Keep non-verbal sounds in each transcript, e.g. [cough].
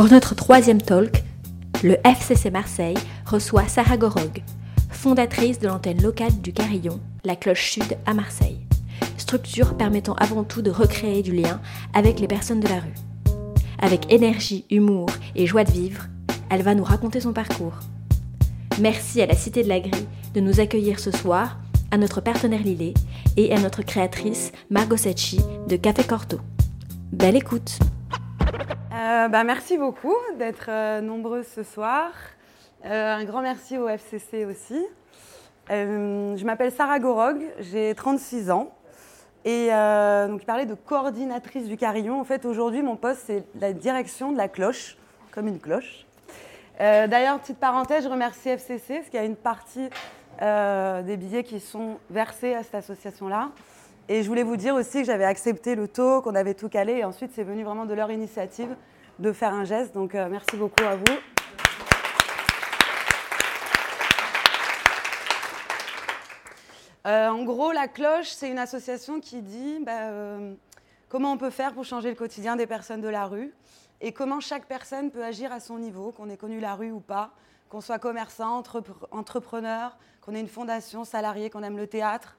Pour notre troisième talk, le FCC Marseille reçoit Sarah Gorog, fondatrice de l'antenne locale du Carillon, la Cloche Sud à Marseille, structure permettant avant tout de recréer du lien avec les personnes de la rue. Avec énergie, humour et joie de vivre, elle va nous raconter son parcours. Merci à la Cité de la Grille de nous accueillir ce soir, à notre partenaire Lillet et à notre créatrice Margot Secchi de Café Corto. Belle écoute euh, bah, Merci beaucoup d'être euh, nombreuses ce soir. Euh, un grand merci au FCC aussi. je m'appelle Sarah Gorog, j'ai 36 ans. Et donc, il parlait de coordinatrice du carillon. En fait, aujourd'hui, mon poste, c'est la direction de la cloche, comme une cloche. D'ailleurs, petite parenthèse, je remercie FCC, parce qu'il y a une partie des billets qui sont versés à cette association-là. Et je voulais vous dire aussi que j'avais accepté le taux, qu'on avait tout calé. Et ensuite, c'est venu vraiment de leur initiative de faire un geste. Donc, euh, merci beaucoup à vous. Euh, en gros, la cloche, c'est une association qui dit bah, euh, comment on peut faire pour changer le quotidien des personnes de la rue et comment chaque personne peut agir à son niveau, qu'on ait connu la rue ou pas, qu'on soit commerçant, entrepreneur, qu'on ait une fondation, salarié, qu'on aime le théâtre,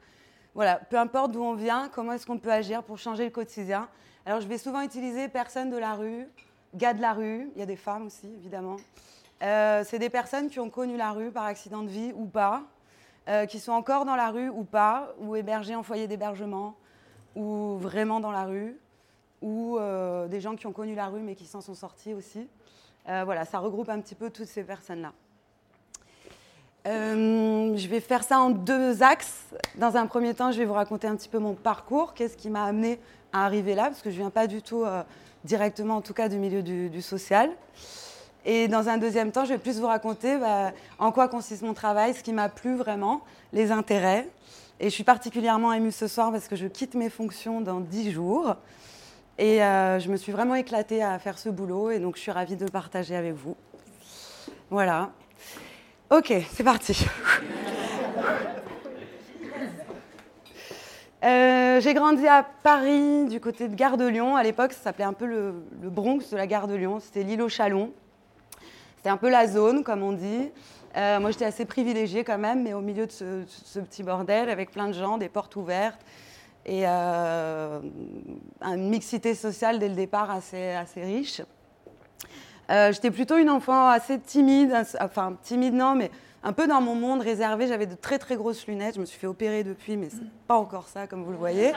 voilà, peu importe d'où on vient, comment est-ce qu'on peut agir pour changer le quotidien. Alors, je vais souvent utiliser personnes de la rue, gars de la rue, il y a des femmes aussi, évidemment. Euh, c'est des personnes qui ont connu la rue par accident de vie ou pas, euh, qui sont encore dans la rue ou pas, ou hébergées en foyer d'hébergement, ou vraiment dans la rue, ou euh, des gens qui ont connu la rue mais qui s'en sont sortis aussi. voilà, ça regroupe un petit peu toutes ces personnes-là. Je vais faire ça en deux axes. Dans un premier temps, je vais vous raconter un petit peu mon parcours, qu'est-ce qui m'a amené à arriver là, parce que je ne viens pas du tout directement, en tout cas, du milieu du, social. Et dans un deuxième temps, je vais plus vous raconter bah, en quoi consiste mon travail, ce qui m'a plu vraiment, les intérêts. Et je suis particulièrement émue ce soir parce que je quitte mes fonctions dans dix jours. Et euh, je me suis vraiment éclatée à faire ce boulot et donc je suis ravie de le partager avec vous. Voilà. Ok, c'est parti. [laughs] Euh, j'ai grandi à Paris, du côté de Gare de Lyon. À l'époque, ça s'appelait un peu le, Bronx de la Gare de Lyon. C'était l'île au Chalon. C'était un peu la zone, comme on dit. Euh, moi, j'étais assez privilégiée quand même, mais au milieu de ce, petit bordel, avec plein de gens, des portes ouvertes et euh, une mixité sociale dès le départ assez, riche. J'étais plutôt une enfant assez timide, enfin timide non, mais un peu dans mon monde réservé. J'avais de très très grosses lunettes. Je me suis fait opérer depuis, mais c'est pas encore ça, comme vous le voyez.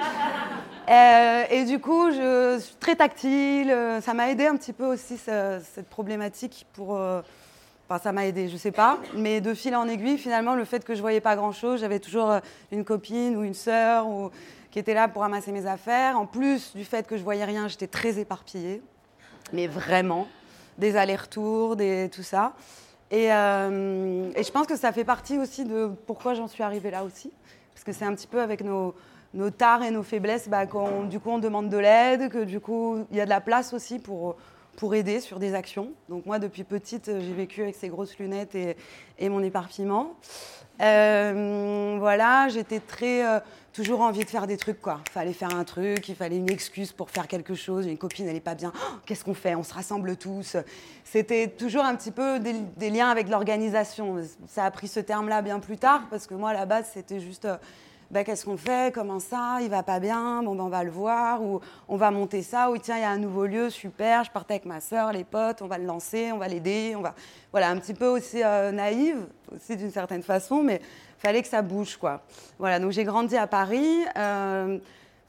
Euh, et du coup, je suis très tactile. Euh, ça m'a aidé un petit peu aussi cette problématique pour. Enfin, ça m'a aidé, je sais pas. Mais de fil en aiguille, finalement, le fait que je voyais pas grand chose, j'avais toujours une copine ou une sœur ou qui était là pour ramasser mes affaires. En plus du fait que je voyais rien, j'étais très éparpillée, mais vraiment des allers-retours, des, tout ça. Euh, et, je pense que ça fait partie aussi de pourquoi j'en suis arrivée là aussi. Parce que c'est un petit peu avec nos, nos tares et nos faiblesses bah, qu'on du coup on demande de l'aide, que du coup il y a de la place aussi pour, pour aider sur des actions. Donc moi depuis petite j'ai vécu avec ces grosses lunettes et, mon éparpillement. Euh, voilà, j'étais très euh, toujours envie de faire des trucs quoi. Il fallait faire un truc, il fallait une excuse pour faire quelque chose. Une copine elle est pas bien, oh, qu'est-ce qu'on fait? On se rassemble tous. C'était toujours un petit peu des, liens avec l'organisation. Ça a pris ce terme-là bien plus tard parce que moi à la base c'était juste euh, bah, qu'est-ce qu'on fait? Comment ça? Il va pas bien? Bon, ben, on va le voir. Ou on va monter ça. Ou tiens, il y a un nouveau lieu, super. Je partais avec ma soeur, les potes, on va le lancer, on va l'aider. On va... Voilà, un petit peu aussi euh, naïve, aussi d'une certaine façon, mais fallait que ça bouge, quoi. Voilà, donc j'ai grandi à Paris. Euh,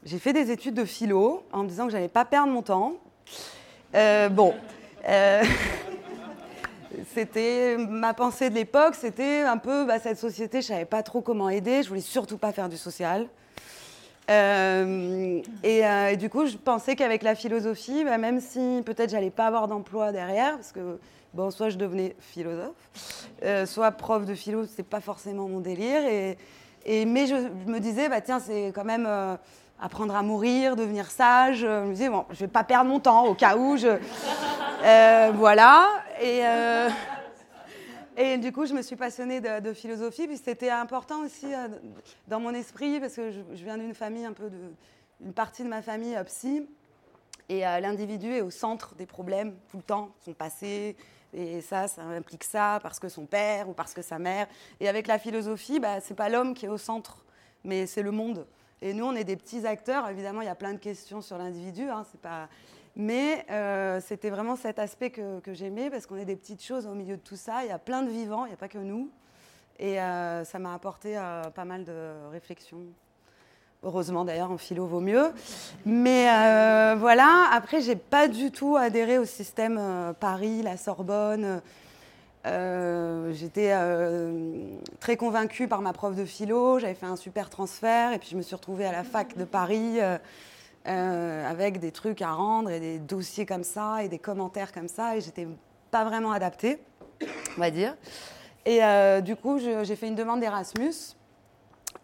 j'ai fait des études de philo en me disant que j'allais pas perdre mon temps. Euh, bon. [laughs] C'était ma pensée de l'époque, c'était un peu bah, cette société, je savais pas trop comment aider, je voulais surtout pas faire du social. Euh, euh, et, du coup, je pensais qu'avec la philosophie, bah, même si peut-être j'allais pas avoir d'emploi derrière, parce que bon, soit je devenais philosophe, euh, soit prof de philo, c'est pas forcément mon délire. Et, mais je, me disais, bah tiens, c'est quand même apprendre à mourir, devenir sage. Je me disais, bon, je vais pas perdre mon temps au cas où je. voilà. Et, euh, et du coup, je me suis passionnée de, philosophie. Puis c'était important aussi euh, dans mon esprit, parce que je, viens d'une famille un peu une partie de ma famille euh, psy. Et l'individu est au centre des problèmes tout le temps, son passé, et ça, ça implique ça parce que son père ou parce que sa mère. Et avec la philosophie, bah, c'est pas l'homme qui est au centre, mais c'est le monde. Et nous, on est des petits acteurs. Évidemment, il y a plein de questions sur l'individu. Hein, pas... Mais euh, c'était vraiment cet aspect que, j'aimais parce qu'on est des petites choses au milieu de tout ça. Il y a plein de vivants, il n'y a pas que nous. Et euh, ça m'a apporté euh, pas mal de réflexions. Heureusement d'ailleurs, en philo vaut mieux. Mais voilà, après, j'ai pas du tout adhéré au système Paris, la Sorbonne. Euh, j'étais très convaincue par ma prof de philo, j'avais fait un super transfert et puis je me suis retrouvée à la fac de Paris avec des trucs à rendre et des dossiers comme ça et des commentaires comme ça et j'étais pas vraiment adaptée, on va dire. Et du coup, j'ai fait une demande d'Erasmus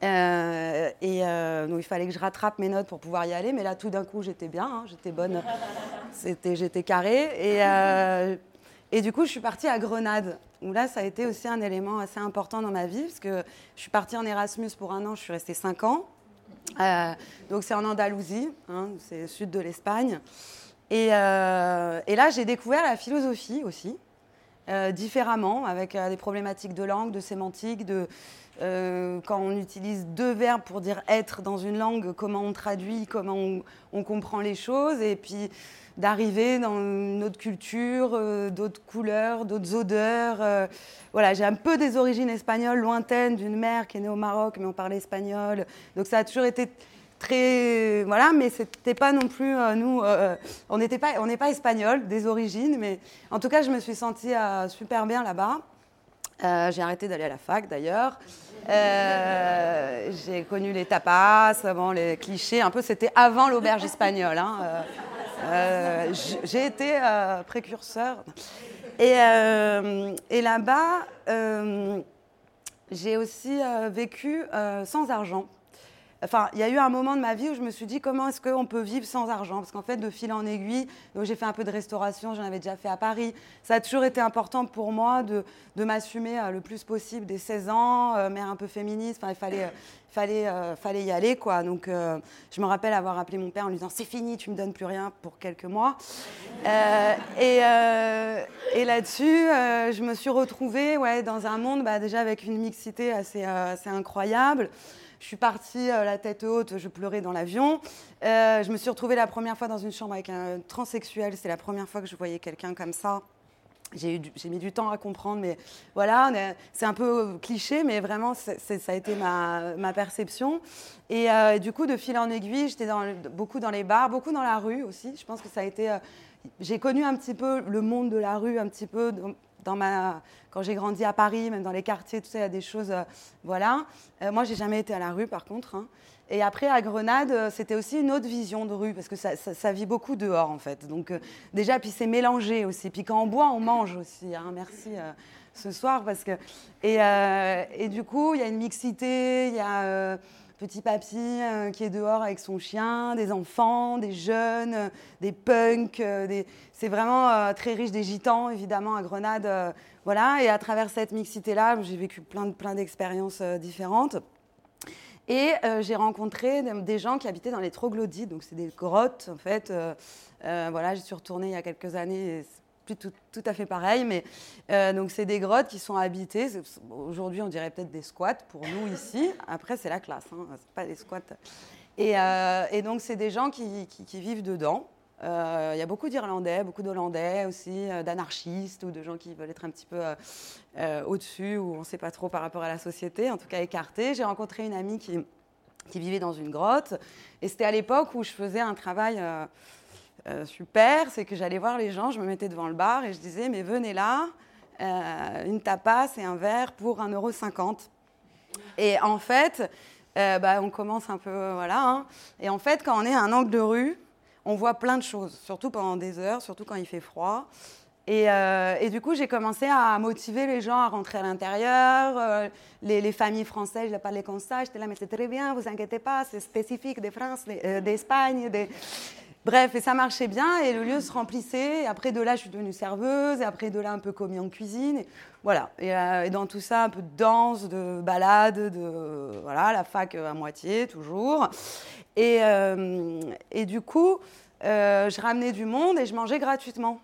euh, et euh, donc il fallait que je rattrape mes notes pour pouvoir y aller, mais là tout d'un coup j'étais bien, hein, j'étais bonne, j'étais carrée. Et, euh, et du coup je suis partie à Grenade, où là ça a été aussi un élément assez important dans ma vie, parce que je suis partie en Erasmus pour un an, je suis restée cinq ans. donc c'est en Andalousie, hein, c'est le sud de l'Espagne. Et, et là j'ai découvert la philosophie aussi, différemment, avec des problématiques de langue, de sémantique, de euh, quand on utilise deux verbes pour dire être dans une langue, comment on traduit, comment on, comprend les choses, et puis d'arriver dans une autre culture, euh, d'autres couleurs, d'autres odeurs. Euh, voilà, j'ai un peu des origines espagnoles lointaines d'une mère qui est née au Maroc, mais on parlait espagnol. Donc ça a toujours été très voilà mais c'était pas non plus nous on n'était pas n'est pas espagnol des origines mais en tout cas je me suis sentie super bien là-bas j'ai arrêté d'aller à la fac d'ailleurs euh, j'ai connu les tapas, avant les clichés, un peu c'était avant l'auberge espagnole. Hein. Euh, euh, j'ai été précurseur. Et là-bas, j'ai aussi vécu sans argent. Enfin, il y a eu un moment de ma vie où je me suis dit comment est-ce qu'on peut vivre sans argent? Parce qu'en fait, de fil en aiguille, donc j'ai fait un peu de restauration, j'en avais déjà fait à Paris. Ça a toujours été important pour moi de, de m'assumer euh, le plus possible des 16 ans, euh, mère un peu féministe. Enfin, il fallait, fallait, euh, fallait y aller, quoi. Donc, je me rappelle avoir appelé mon père en lui disant c'est fini, tu me donnes plus rien pour quelques mois. et, et là-dessus, je me suis retrouvée ouais, dans un monde bah, déjà avec une mixité assez, assez incroyable. Je suis partie euh, la tête haute, je pleurais dans l'avion. Euh, je me suis retrouvée la première fois dans une chambre avec un transsexuel. C'est la première fois que je voyais quelqu'un comme ça. J'ai mis du temps à comprendre, mais voilà, c'est un peu cliché, mais vraiment, ça a été ma, perception. Et euh, du coup, de fil en aiguille, j'étais beaucoup dans les bars, beaucoup dans la rue aussi. Je pense que ça a été. j'ai connu un petit peu le monde de la rue, un petit peu quand j'ai grandi à Paris, même dans les quartiers, tout ça, il y a des choses. Euh, voilà. Euh, moi, j'ai jamais été à la rue, par contre. Hein. Et après, à Grenade, euh, c'était aussi une autre vision de rue, parce que ça, vit beaucoup dehors, en fait. Donc, déjà, puis c'est mélangé aussi. Puis quand on boit, on mange aussi. Hein. Merci ce soir, parce que. Et, et du coup, il y a une mixité, il y a petit papy euh, qui est dehors avec son chien, des enfants, des jeunes, euh, des punks. Euh, c'est vraiment très riche des gitans, évidemment, à Grenade. voilà. Et à travers cette mixité-là, j'ai vécu plein, plein d'expériences différentes. Et j'ai rencontré des gens qui habitaient dans les troglodytes, donc c'est des grottes en fait. voilà, j'y suis retournée il y a quelques années plus tout, à fait pareil, mais euh, donc c'est des grottes qui sont habitées. Aujourd'hui, on dirait peut-être des squats pour nous ici. Après, c'est la classe, hein, c'est pas des squats. Et, euh, donc, c'est des gens qui, vivent dedans. Euh, il y a beaucoup d'Irlandais, beaucoup d'Hollandais aussi, d'anarchistes ou de gens qui veulent être un petit peu au-dessus ou on ne sait pas trop par rapport à la société, en tout cas écartés. J'ai rencontré une amie qui, qui vivait dans une grotte et c'était à l'époque où je faisais un travail euh, super, c'est que j'allais voir les gens, je me mettais devant le bar et je disais, mais venez là, euh, une tapas et un verre pour 1,50€. Et en fait, euh, bah, on commence un peu, voilà. Hein. Et en fait, quand on est à un angle de rue, on voit plein de choses, surtout pendant des heures, surtout quand il fait froid. Et, du coup, j'ai commencé à motiver les gens à rentrer à l'intérieur. les, familles françaises, je parlais comme ça. J'étais là, mais c'est très bien, vous inquiétez pas, c'est spécifique des France, d'Espagne. Des... Bref, et ça marchait bien et le lieu se remplissait. Et après de là, je suis devenue serveuse et après de là, un peu commis en cuisine. voilà. Euh, et, dans tout ça, un peu de danse, de balade, de voilà, la fac à moitié toujours. Et, euh, et du coup, je ramenais du monde et je mangeais gratuitement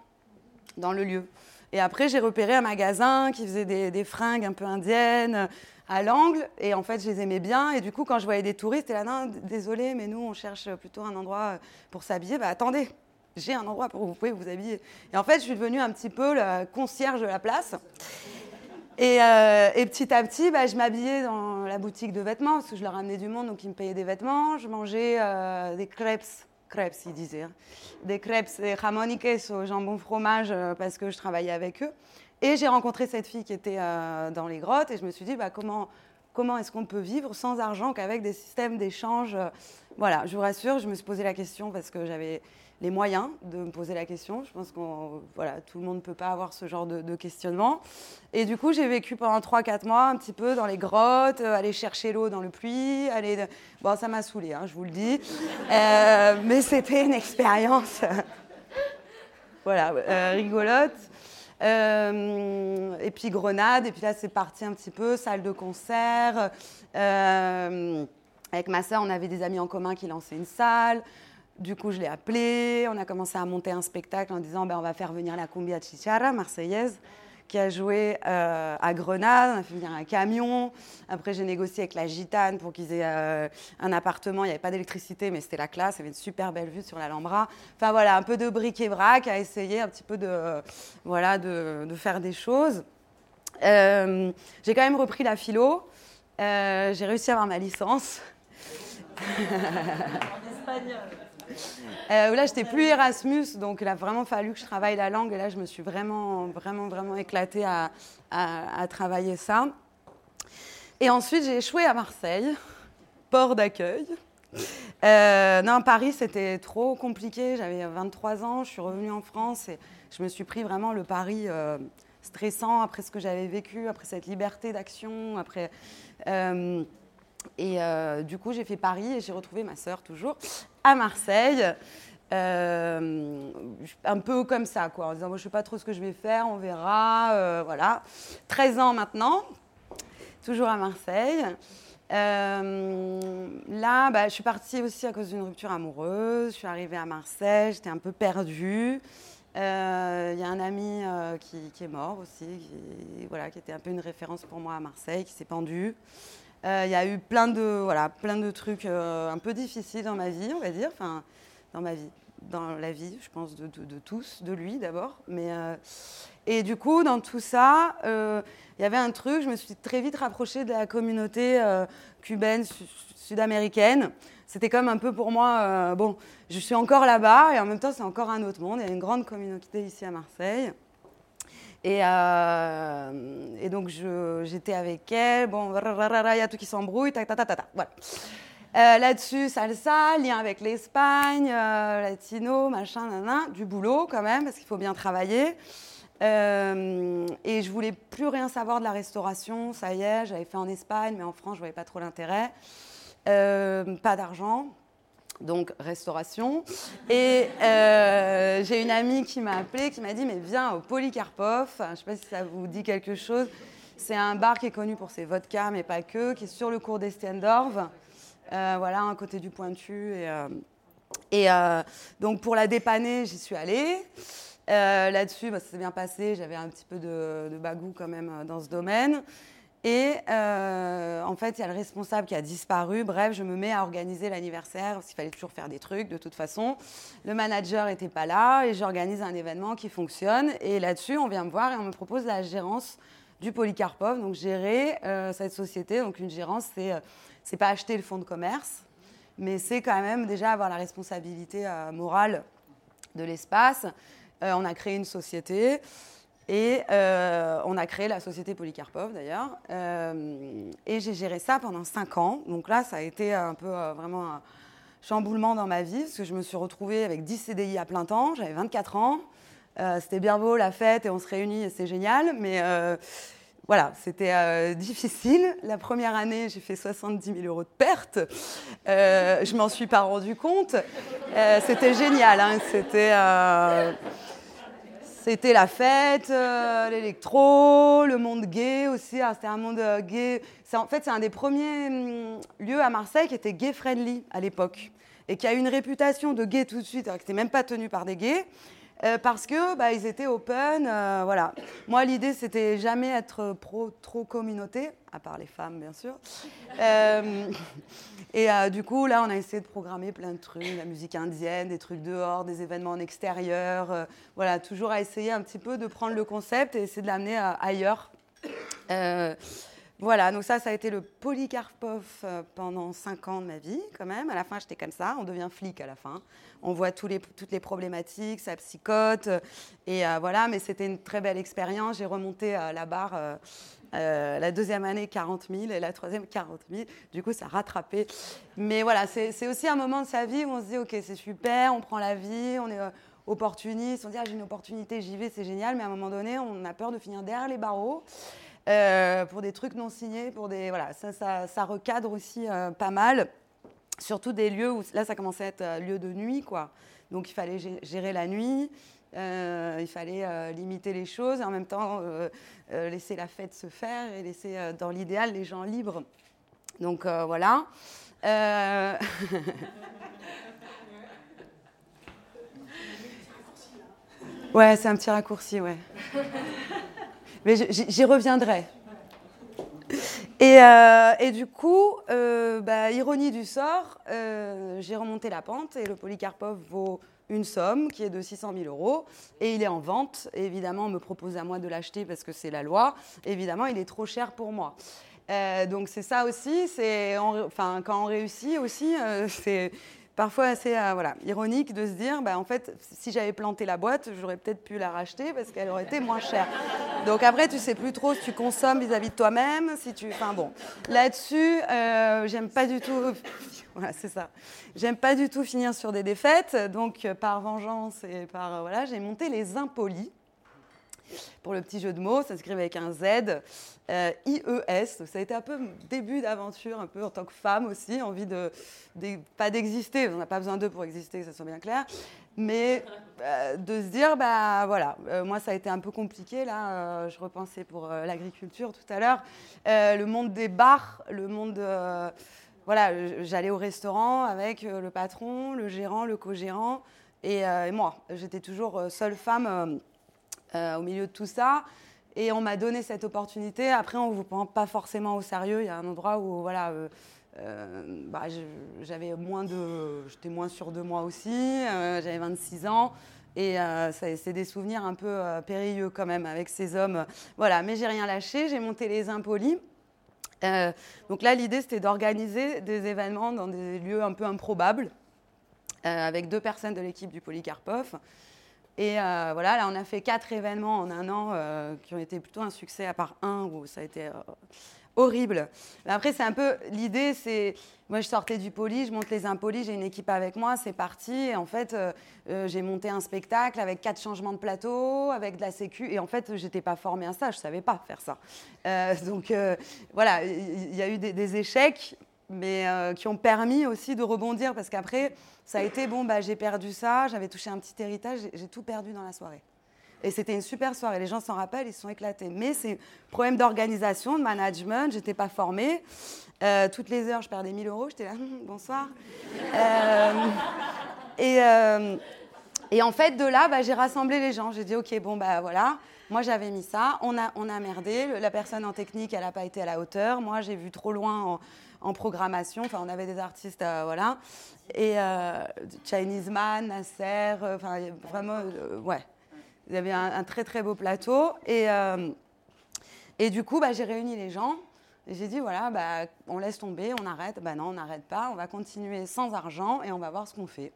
dans le lieu. Et après, j'ai repéré un magasin qui faisait des, fringues un peu indiennes à l'angle. Et en fait, je les aimais bien. Et du coup, quand je voyais des touristes, là, non, désolé, mais nous, on cherche plutôt un endroit pour s'habiller. Bah, attendez, j'ai un endroit pour vous pouvez vous habiller. Et en fait, je suis devenue un petit peu la concierge de la place. Et, euh, petit à petit, bah, je m'habillais dans la boutique de vêtements parce que je leur ramenais du monde, donc ils me payaient des vêtements. Je mangeais euh, des crêpes, crêpes, ils disaient, hein. des crêpes jamoniques au jambon fromage euh, parce que je travaillais avec eux. Et j'ai rencontré cette fille qui était dans les grottes et je me suis dit, bah, comment, comment est-ce qu'on peut vivre sans argent qu'avec des systèmes d'échange Voilà, je vous rassure, je me suis posé la question parce que j'avais les moyens de me poser la question. Je pense que voilà, tout le monde ne peut pas avoir ce genre de, questionnement. Et du coup, j'ai vécu pendant 3-4 mois un petit peu dans les grottes, euh, aller chercher l'eau dans le puits. Aller... Bon, ça m'a saoulé, hein, je vous le dis. Euh, mais c'était une expérience [laughs] voilà, euh, rigolote. et puis Grenade, et puis là c'est parti un petit peu, salle de concert. avec ma sœur, on avait des amis en commun qui lançaient une salle. Du coup, je l'ai appelé. On a commencé à monter un spectacle en disant ben, on va faire venir la Cumbia Chichara, marseillaise, qui a joué euh, à Grenade. On a fait venir un camion. Après, j'ai négocié avec la Gitane pour qu'ils aient euh, un appartement. Il n'y avait pas d'électricité, mais c'était la classe. Il y avait une super belle vue sur l'Alhambra. Enfin, voilà, un peu de bric et brac à essayer un petit peu de, voilà, de, faire des choses. Euh, j'ai quand même repris la philo. j'ai réussi à avoir ma licence. en espagnol. Euh, là, j'étais plus Erasmus, donc il a vraiment fallu que je travaille la langue. Et là, je me suis vraiment, vraiment, vraiment éclatée à, travailler ça. Et ensuite, j'ai échoué à Marseille, port d'accueil. Euh, non, Paris, c'était trop compliqué. J'avais 23 ans, je suis revenue en France et je me suis pris vraiment le Paris euh, stressant après ce que j'avais vécu, après cette liberté d'action, après. Et euh, du coup, j'ai fait Paris et j'ai retrouvé ma sœur toujours à Marseille. Euh, un peu comme ça, quoi, en disant, moi, je ne sais pas trop ce que je vais faire, on verra. Euh, voilà. 13 ans maintenant, toujours à Marseille. là, bah, je suis partie aussi à cause d'une rupture amoureuse. Je suis arrivée à Marseille, j'étais un peu perdue. Il y a un ami qui, est mort aussi, qui, voilà, qui était un peu une référence pour moi à Marseille, qui s'est pendu. Euh, il y a eu plein de, voilà, plein de trucs euh, un peu difficiles dans ma vie, on va dire. Enfin, dans ma vie, dans la vie, je pense, de, tous, de lui d'abord. Euh, et du coup, dans tout ça, il y avait un truc, je me suis très vite rapprochée de la communauté cubaine, sud-américaine. C'était comme un peu pour moi, bon, je suis encore là-bas et en même temps, c'est encore un autre monde. Il y a une grande communauté ici à Marseille. Et, euh, et donc j'étais avec elle, bon, il y a tout qui s'embrouille, ta, voilà. Euh, Là-dessus, salsa, lien avec l'Espagne, euh, latino, machin, nan, du boulot quand même, parce qu'il faut bien travailler. Et je voulais plus rien savoir de la restauration, ça y est, j'avais fait en Espagne, mais en France, je voyais pas trop l'intérêt. pas d'argent, donc restauration. Et euh, j'ai une amie qui m'a appelée, qui m'a dit Mais viens au Polycarpov. Je ne sais pas si ça vous dit quelque chose. C'est un bar qui est connu pour ses vodkas, mais pas que, qui est sur le cours d'Estiendorf. Euh, voilà, à côté du Pointu. Et, euh, donc pour la dépanner, j'y suis allée. Là-dessus, bah, ça s'est bien passé. J'avais un petit peu de, de bagou quand même dans ce domaine. Et euh, en fait, il y a le responsable qui a disparu. Bref, je me mets à organiser l'anniversaire qu'il fallait toujours faire des trucs de toute façon. Le manager n'était pas là et j'organise un événement qui fonctionne. Et là-dessus, on vient me voir et on me propose la gérance du Polycarpov, donc gérer euh, cette société. Donc une gérance, c'est euh, c'est pas acheter le fonds de commerce, mais c'est quand même déjà avoir la responsabilité morale de l'espace. on a créé une société. Et euh, on a créé la société Polycarpov d'ailleurs. Euh, et j'ai géré ça pendant 5 ans. Donc là, ça a été un peu euh, vraiment un chamboulement dans ma vie, parce que je me suis retrouvée avec 10 CDI à plein temps. J'avais 24 ans. c'était bien beau, la fête, et on se réunit, et c'est génial. Mais voilà, c'était [laughs] difficile. La première année, j'ai fait 70 000 euros de pertes. je m'en suis pas rendu compte. c'était génial. Hein. C'était c'était la fête, euh, l'électro, le monde gay aussi. Ah, c'était un monde euh, gay. En fait, c'est un des premiers hum, lieux à Marseille qui était gay-friendly à l'époque. et qui a une réputation de gay tout de suite, alors que c'était même pas tenu par des gays. Euh, parce que bah, ils étaient open, euh, voilà. Moi, l'idée, c'était jamais être pro, trop communauté, à part les femmes, bien sûr. [laughs] Euh, et du coup, là, on a essayé de programmer plein de trucs, la musique indienne, des trucs dehors, des événements en extérieur, voilà, toujours à essayer un petit peu de prendre le concept et essayer de l'amener ailleurs. Voilà, donc ça, ça a été le Polycarpov pendant cinq ans de ma vie, quand même. À la fin, j'étais comme ça. On devient flic à la fin on voit toutes les problématiques, sa psychote. Et euh, voilà, mais c'était une très belle expérience. J'ai remonté euh, la barre. Euh, la deuxième année, 40 000, et la troisième, 40 000. Du coup, ça a rattrapé. Mais voilà, c'est aussi un moment de sa vie où on se dit, OK, c'est super, on prend la vie, on est opportuniste, on dit, ah, j'ai une opportunité, j'y vais, c'est génial. Mais à un moment donné, on a peur de finir derrière les barreaux. Pour des trucs non signés, pour des voilà, ça, recadre aussi pas mal surtout des lieux où là ça commençait à être euh, lieu de nuit quoi. Donc il fallait gérer la nuit, euh, il fallait euh, limiter les choses et en même temps laisser la fête se faire et laisser dans l'idéal les gens libres. Donc voilà. [laughs] ouais, c'est un petit raccourci, ouais. Mais j'y reviendrai. Euh, et, du coup, euh, bah, ironie du sort, euh, j'ai remonté la pente et le Polycarpov vaut une somme qui est de 600 000 euros et il est en vente. évidemment, on me propose à moi de l'acheter parce que c'est la loi. évidemment, il est trop cher pour moi. donc c'est ça aussi, quand on réussit aussi, c'est parfois assez euh, voilà, ironique de se dire, bah, en fait, si j'avais planté la boîte, j'aurais peut-être pu la racheter parce qu'elle aurait été moins chère. Donc après, tu sais plus trop si tu consommes vis-à-vis de toi-même, si tu, enfin bon, là-dessus, euh, j'aime pas du tout, [laughs] voilà, c'est ça, j'aime pas du tout finir sur des défaites. Donc par vengeance et par euh, voilà, j'ai monté les impolis pour le petit jeu de mots, ça s'écrit avec un Z, euh, IES. Ça a été un peu début d'aventure, un peu en tant que femme aussi, envie de, pas d'exister, on n'a pas besoin d'eux pour exister, ça soit bien clair, mais euh, de se dire, bah voilà, euh, moi ça a été un peu compliqué là, je repensais pour l'agriculture tout à l'heure, le monde des bars, le monde voilà, j'allais au restaurant avec le patron, le gérant, le co-gérant et, moi. J'étais toujours seule femme euh, au milieu de tout ça. Et on m'a donné cette opportunité. Après, on ne vous prend pas forcément au sérieux. Il y a un endroit où, voilà, euh, euh, bah, j'avais moins de, j'étais moins sûre de moi aussi. j'avais 26 ans. Et c'est des souvenirs un peu périlleux quand même avec ces hommes. Voilà, mais j'ai rien lâché. J'ai monté les impolis. donc là, l'idée, c'était d'organiser des événements dans des lieux un peu improbables, avec deux personnes de l'équipe du Polycarpov. Et euh, voilà, là, on a fait quatre événements en un an euh, qui ont été plutôt un succès, à part un où ça a été euh, horrible. Après, c'est un peu l'idée, c'est moi, je sortais du poli, je monte les impolis, j'ai une équipe avec moi, c'est parti. Et en fait, j'ai monté un spectacle avec quatre changements de plateau, avec de la sécu. Et en fait, j'étais pas formée à ça, je savais pas faire ça. donc voilà, il y, a eu des échecs, mais qui ont permis aussi de rebondir parce qu'après ça a été bon, bah, j'ai perdu ça, j'avais touché un petit héritage, j'ai tout perdu dans la soirée. Et c'était une super soirée. Les gens s'en rappellent, ils se sont éclatés. Mais c'est problème d'organisation, de management. J'étais pas formée. Euh, toutes les heures, je perdais 1000 euros. J'étais là, hum, [laughs] bonsoir. Euh, et, euh, en fait, de là, bah, j'ai rassemblé les gens. J'ai dit, ok, bon, bah voilà. Moi, j'avais mis ça. On a, on merdé. La personne en technique, elle n'a pas été à la hauteur. Moi, j'ai vu trop loin en programmation. Enfin, on avait des artistes, voilà. Et euh, Chinese Man, Nasser, euh, enfin, vraiment, euh, ouais. Il y avait un, très, très beau plateau. Et, et du coup, bah, j'ai réuni les gens. J'ai dit, voilà, bah, on laisse tomber, on arrête. Bah non, on n'arrête pas. On va continuer sans argent et on va voir ce qu'on fait.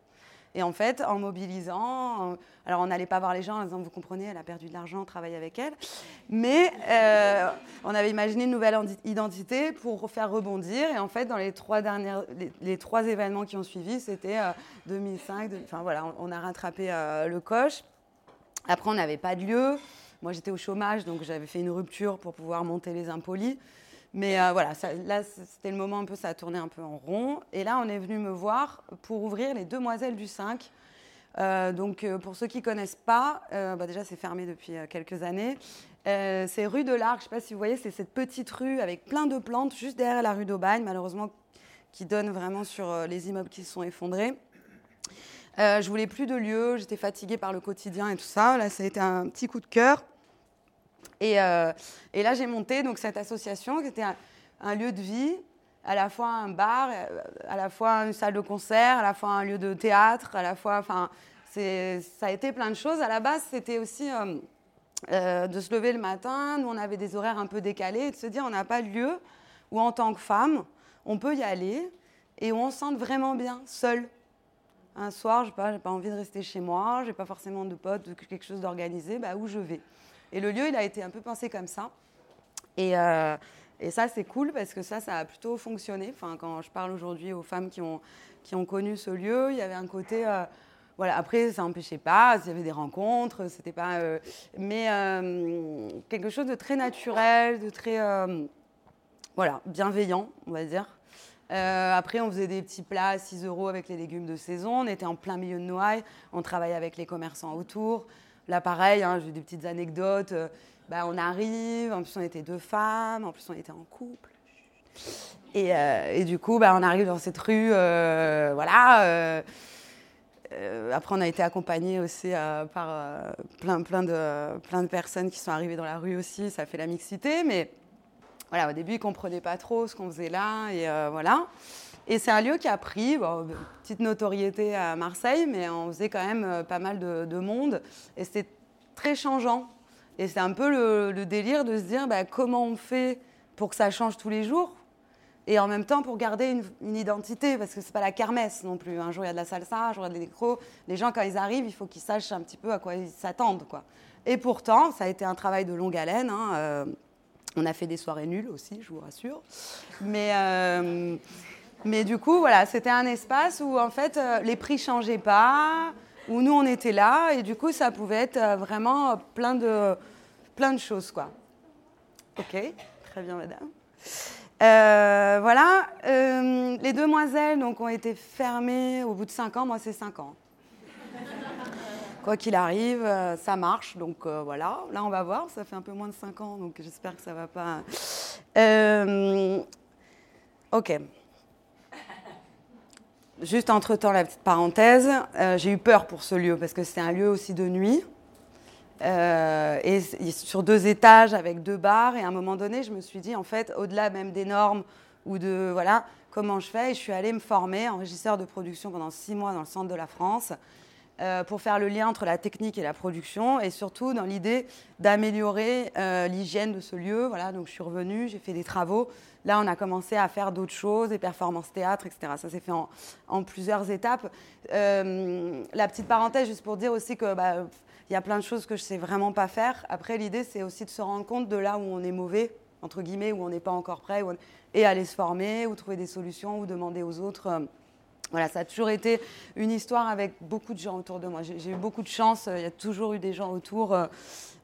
Et en fait, en mobilisant, alors on n'allait pas voir les gens en disant, vous comprenez, elle a perdu de l'argent, travaille avec elle. Mais euh, on avait imaginé une nouvelle identité pour faire rebondir. Et en fait, dans les trois, dernières, les, trois événements qui ont suivi, c'était 2005, euh, enfin voilà, on, a rattrapé euh, le coche. Après, on n'avait pas de lieu. Moi, j'étais au chômage, donc j'avais fait une rupture pour pouvoir monter les impolis. Mais euh, voilà, là, c'était le moment un peu, ça a tourné un peu en rond. Et là, on est venu me voir pour ouvrir les Demoiselles du 5. Euh, donc, euh, pour ceux qui ne connaissent pas, bah, déjà, c'est fermé depuis quelques années. c'est rue de l'Arc, je ne sais pas si vous voyez, c'est cette petite rue avec plein de plantes juste derrière la rue d'Aubagne, malheureusement qui donne vraiment sur les immeubles qui se sont effondrés. Je voulais plus de lieu, j'étais fatiguée par le quotidien et tout ça. Là, ça a été un petit coup de cœur. Et, euh, et là, j'ai monté donc, cette association qui était un, lieu de vie, à la fois un bar, à la fois une salle de concert, à la fois un lieu de théâtre, à la fois. Enfin, ça a été plein de choses. À la base, c'était aussi euh, euh, de se lever le matin. Nous, on avait des horaires un peu décalés et de se dire on n'a pas de lieu où, en tant que femme, on peut y aller et où on se sente vraiment bien, seule un soir, je n'ai pas, envie de rester chez moi, je n'ai pas forcément de potes quelque chose d'organisé, bah, où je vais. Et le lieu, il a été un peu pensé comme ça. Et, euh, et ça, c'est cool parce que ça, ça a plutôt fonctionné. Enfin, quand je parle aujourd'hui aux femmes qui ont, connu ce lieu, il y avait un côté. Euh, voilà, après, ça n'empêchait pas, il y avait des rencontres, c'était pas. Euh, mais quelque chose de très naturel, de très. voilà, bienveillant, on va dire. Après, on faisait des petits plats à 6 euros avec les légumes de saison. On était en plein milieu de Noailles. On travaillait avec les commerçants autour. Là, pareil, hein, j'ai des petites anecdotes. Euh, bah, on arrive, en plus, on était deux femmes, en plus, on était en couple. Et, euh, du coup, bah, on arrive dans cette rue, voilà. après, on a été accompagnés aussi par plein, plein, de, plein de personnes qui sont arrivées dans la rue aussi. Ça fait la mixité, mais voilà, au début, ils ne comprenaient pas trop ce qu'on faisait là. Et euh, voilà. Et c'est un lieu qui a pris, bon, petite notoriété à Marseille, mais on faisait quand même euh, pas mal de, monde. Et c'était très changeant. Et c'est un peu le, délire de se dire bah, comment on fait pour que ça change tous les jours et en même temps pour garder une, identité, parce que c'est pas la kermesse non plus. Un jour il y a de la salsa, un jour il y a des nécros. Les gens, quand ils arrivent, il faut qu'ils sachent un petit peu à quoi ils s'attendent. Quoi. Et pourtant, ça a été un travail de longue haleine. Hein, euh, on a fait des soirées nulles aussi, je vous rassure. Mais, euh, mais du coup, voilà, c'était un espace où en fait euh, les prix changeaient pas, où nous on était là, et du coup ça pouvait être euh, vraiment plein de, plein de choses, quoi. Ok, très bien, madame. voilà, les demoiselles donc, ont été fermées au bout de 5 ans. Moi, c'est 5 ans quoi qu'il arrive, euh, ça marche. Donc euh, voilà, là on va voir, ça fait un peu moins de 5 ans, donc j'espère que ça va pas. Euh, ok. Juste entre-temps, la petite parenthèse, j'ai eu peur pour ce lieu parce que c'est un lieu aussi de nuit. et sur deux étages avec deux bars. Et à un moment donné, je me suis dit, en fait, au-delà même des normes ou de. Voilà, comment je fais Et je suis allée me former en régisseur de production pendant six mois dans le centre de la France. Euh, pour faire le lien entre la technique et la production, et surtout dans l'idée d'améliorer euh, l'hygiène de ce lieu. Voilà, donc je suis revenue, j'ai fait des travaux. Là, on a commencé à faire d'autres choses, des performances théâtre, etc. Ça s'est fait en, plusieurs étapes. Euh, la petite parenthèse, juste pour dire aussi que bah, y a plein de choses que je sais vraiment pas faire. Après, l'idée, c'est aussi de se rendre compte de là où on est mauvais, entre guillemets, où on n'est pas encore prêt, et aller se former, ou trouver des solutions, ou demander aux autres voilà, ça a toujours été une histoire avec beaucoup de gens autour de moi. J'ai eu beaucoup de chance. Il y a toujours eu des gens autour, euh,